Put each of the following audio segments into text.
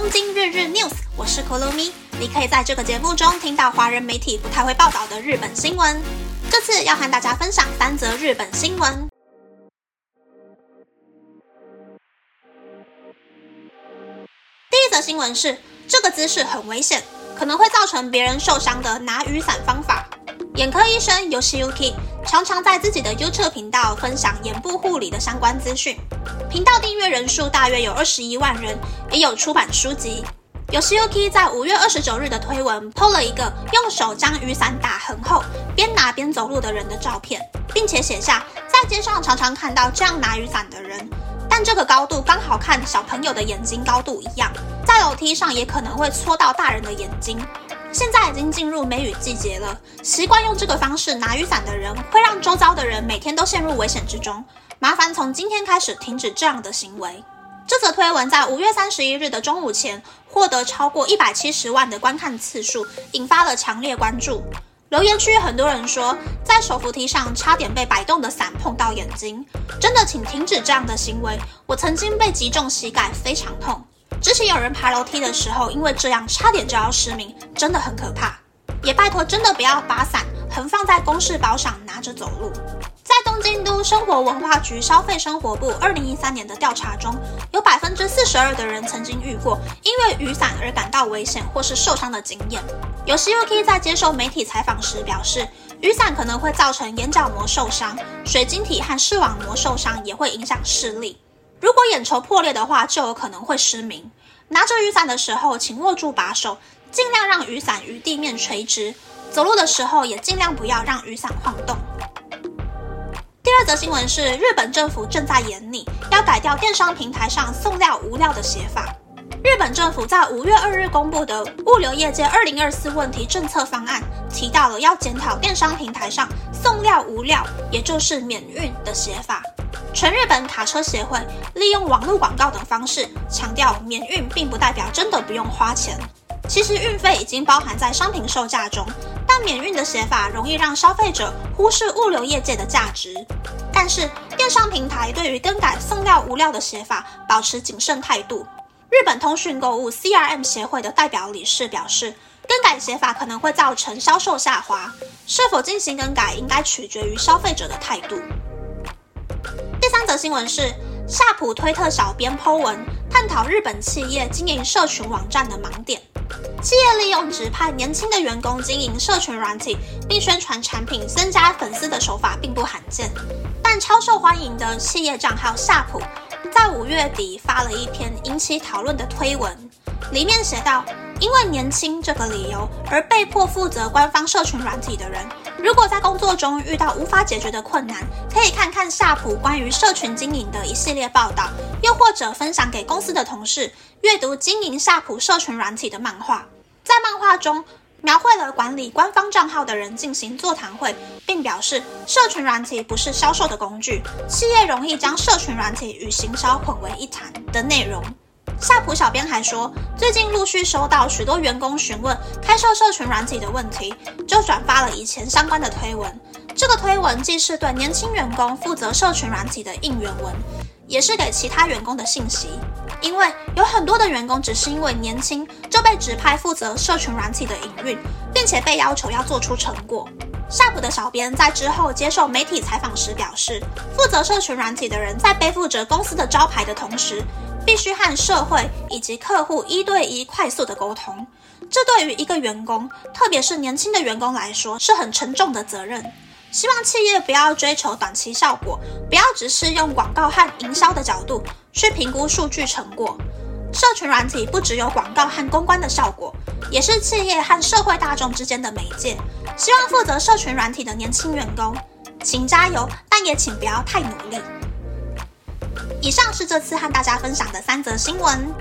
东京日日 News，我是 Kolumi。你可以在这个节目中听到华人媒体不太会报道的日本新闻。这次要和大家分享三则日本新闻。第一则新闻是，这个姿势很危险，可能会造成别人受伤的拿雨伞方法。眼科医生 Yoshiuki 常常在自己的 YouTube 频道分享眼部护理的相关资讯，频道订阅人数大约有二十一万人，也有出版书籍。有 CUK 在五月二十九日的推文 PO 了一个用手将雨伞打横后边拿边走路的人的照片，并且写下在街上常常看到这样拿雨伞的人，但这个高度刚好看小朋友的眼睛高度一样，在楼梯上也可能会戳到大人的眼睛。现在已经进入梅雨季节了，习惯用这个方式拿雨伞的人，会让周遭的人每天都陷入危险之中。麻烦从今天开始停止这样的行为。这则推文在五月三十一日的中午前获得超过一百七十万的观看次数，引发了强烈关注。留言区很多人说，在手扶梯上差点被摆动的伞碰到眼睛，真的请停止这样的行为。我曾经被击中膝盖，非常痛。之前有人爬楼梯的时候，因为这样差点就要失明，真的很可怕。也拜托，真的不要把伞横放在公事包上拿着走路。在东京都生活文化局消费生活部二零一三年的调查中，有百分之四十二的人曾经遇过因为雨伞而感到危险或是受伤的经验。有 C U K 在接受媒体采访时表示，雨伞可能会造成眼角膜受伤，水晶体和视网膜受伤也会影响视力。如果眼球破裂的话，就有可能会失明。拿着雨伞的时候，请握住把手，尽量让雨伞与地面垂直。走路的时候也尽量不要让雨伞晃动。第二则新闻是，日本政府正在严拟要改掉电商平台上送料无料的写法。日本政府在五月二日公布的物流业界二零二四问题政策方案，提到了要检讨电商平台上送料无料，也就是免运的写法。全日本卡车协会利用网络广告等方式强调，免运并不代表真的不用花钱。其实运费已经包含在商品售价中，但免运的写法容易让消费者忽视物流业界的价值。但是电商平台对于更改送料无料的写法保持谨慎态度。日本通讯购物 CRM 协会的代表理事表示，更改写法可能会造成销售下滑，是否进行更改应该取决于消费者的态度。第三则新闻是夏普推特小编 Po 文探讨日本企业经营社群网站的盲点。企业利用指派年轻的员工经营社群软体，并宣传产品增加粉丝的手法并不罕见。但超受欢迎的企业账号夏普在五月底发了一篇引起讨论的推文，里面写道：因为年轻这个理由而被迫负责官方社群软体的人。如果在工作中遇到无法解决的困难，可以看看夏普关于社群经营的一系列报道，又或者分享给公司的同事阅读经营夏普社群软体的漫画。在漫画中，描绘了管理官方账号的人进行座谈会，并表示社群软体不是销售的工具，企业容易将社群软体与行销混为一谈的内容。夏普小编还说，最近陆续收到许多员工询问开设社群软体的问题，就转发了以前相关的推文。这个推文既是对年轻员工负责社群软体的应援文，也是给其他员工的信息。因为有很多的员工只是因为年轻就被指派负责社群软体的营运，并且被要求要做出成果。夏普的小编在之后接受媒体采访时表示，负责社群软体的人在背负着公司的招牌的同时。必须和社会以及客户一对一快速的沟通，这对于一个员工，特别是年轻的员工来说，是很沉重的责任。希望企业不要追求短期效果，不要只是用广告和营销的角度去评估数据成果。社群软体不只有广告和公关的效果，也是企业和社会大众之间的媒介。希望负责社群软体的年轻员工，请加油，但也请不要太努力。以上是这次和大家分享的三则新闻。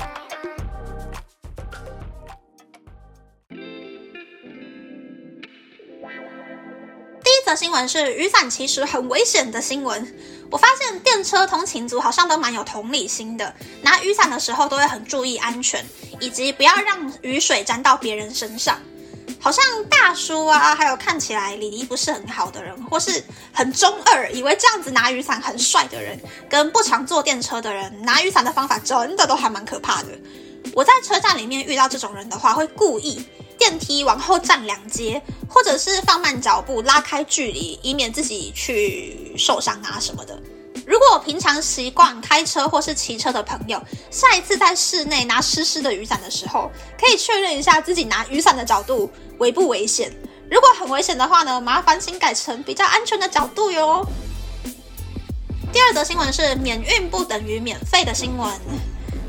第一则新闻是雨伞其实很危险的新闻。我发现电车通勤族好像都蛮有同理心的，拿雨伞的时候都会很注意安全，以及不要让雨水沾到别人身上。好像大叔啊，还有看起来礼仪不是很好的人，或是很中二，以为这样子拿雨伞很帅的人，跟不常坐电车的人拿雨伞的方法真的都还蛮可怕的。我在车站里面遇到这种人的话，会故意电梯往后站两阶，或者是放慢脚步拉开距离，以免自己去受伤啊什么的。如果平常习惯开车或是骑车的朋友，下一次在室内拿湿湿的雨伞的时候，可以确认一下自己拿雨伞的角度危不危险。如果很危险的话呢，麻烦请改成比较安全的角度哟。第二则新闻是免运不等于免费的新闻。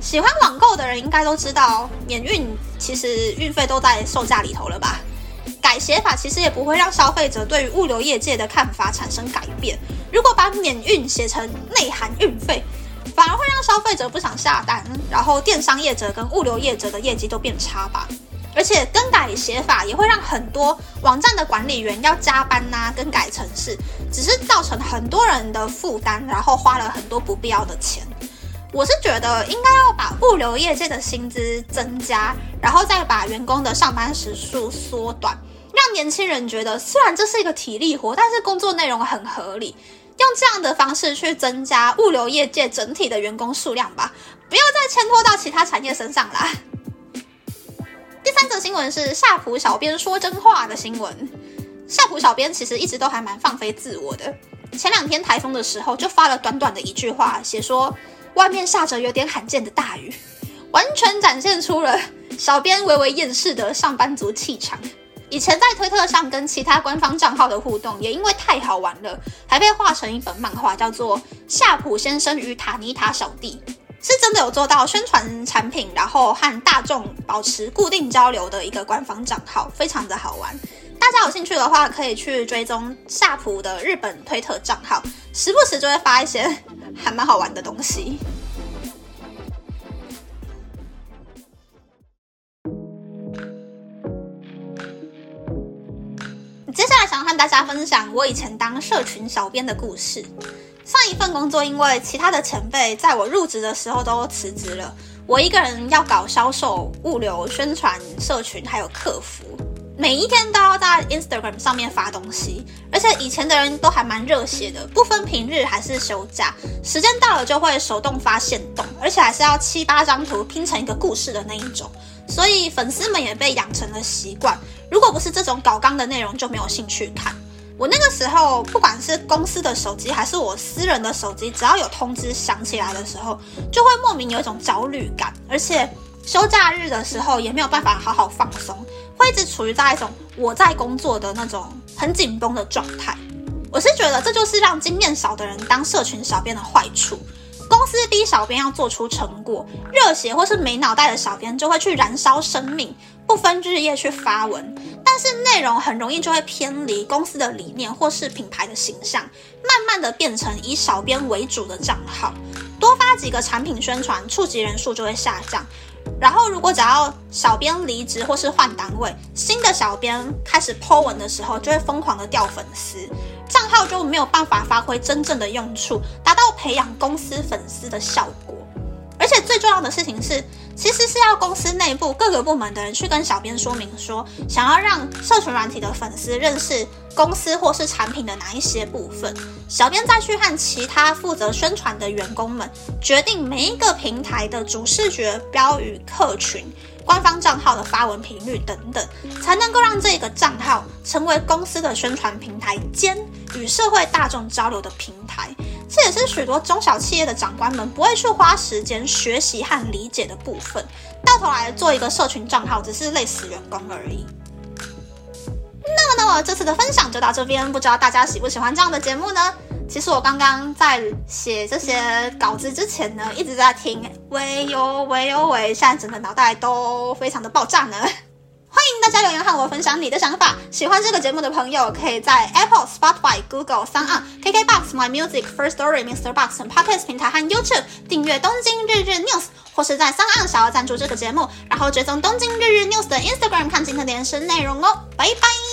喜欢网购的人应该都知道，免运其实运费都在售价里头了吧？改写法其实也不会让消费者对于物流业界的看法产生改变。如果把免运写成内含运费，反而会让消费者不想下单，然后电商业者跟物流业者的业绩都变差吧。而且更改写法也会让很多网站的管理员要加班呐，更改程式，只是造成很多人的负担，然后花了很多不必要的钱。我是觉得应该要把物流业界的薪资增加，然后再把员工的上班时数缩短，让年轻人觉得虽然这是一个体力活，但是工作内容很合理，用这样的方式去增加物流业界整体的员工数量吧，不要再牵拖到其他产业身上啦。第三则新闻是夏普小编说真话的新闻。夏普小编其实一直都还蛮放飞自我的。前两天台风的时候，就发了短短的一句话，写说外面下着有点罕见的大雨，完全展现出了小编微微厌世的上班族气场。以前在推特上跟其他官方账号的互动，也因为太好玩了，还被画成一本漫画，叫做《夏普先生与塔尼塔小弟》。是真的有做到宣传产品，然后和大众保持固定交流的一个官方账号，非常的好玩。大家有兴趣的话，可以去追踪夏普的日本推特账号，时不时就会发一些 还蛮好玩的东西。大家分享我以前当社群小编的故事。上一份工作，因为其他的前辈在我入职的时候都辞职了，我一个人要搞销售、物流、宣传、社群，还有客服，每一天都要在 Instagram 上面发东西。而且以前的人都还蛮热血的，不分平日还是休假，时间到了就会手动发现动，而且还是要七八张图拼成一个故事的那一种。所以粉丝们也被养成了习惯，如果不是这种搞纲的内容，就没有兴趣看。我那个时候，不管是公司的手机还是我私人的手机，只要有通知响起来的时候，就会莫名有一种焦虑感，而且休假日的时候也没有办法好好放松，会一直处于在一种我在工作的那种很紧绷的状态。我是觉得这就是让经验少的人当社群小编的坏处。公司逼小编要做出成果，热血或是没脑袋的小编就会去燃烧生命。不分日夜去发文，但是内容很容易就会偏离公司的理念或是品牌的形象，慢慢的变成以小编为主的账号，多发几个产品宣传，触及人数就会下降。然后如果只要小编离职或是换单位，新的小编开始 po 文的时候，就会疯狂的掉粉丝，账号就没有办法发挥真正的用处，达到培养公司粉丝的效果。而且最重要的事情是。其实是要公司内部各个部门的人去跟小编说明，说想要让社群软体的粉丝认识公司或是产品的哪一些部分，小编再去和其他负责宣传的员工们决定每一个平台的主视觉、标语、客群、官方账号的发文频率等等，才能够让这个账号成为公司的宣传平台兼与社会大众交流的平台。这也是许多中小企业的长官们不会去花时间学习和理解的部分，到头来做一个社群账号，只是累死员工而已。那么，那么这次的分享就到这边，不知道大家喜不喜欢这样的节目呢？其实我刚刚在写这些稿子之前呢，一直在听，喂哟喂哟喂，现在整个脑袋都非常的爆炸呢。欢迎大家留言和我分享你的想法。喜欢这个节目的朋友，可以在 Apple、Spotify、Google、s o n KKBox、My Music、First Story、Mr. Box 等 Podcast 平台和 YouTube 订阅《东京日日 News》，或是在 s o n 想要赞助这个节目，然后追踪《东京日日 News》的 Instagram 看今天的延伸内容哦。拜拜。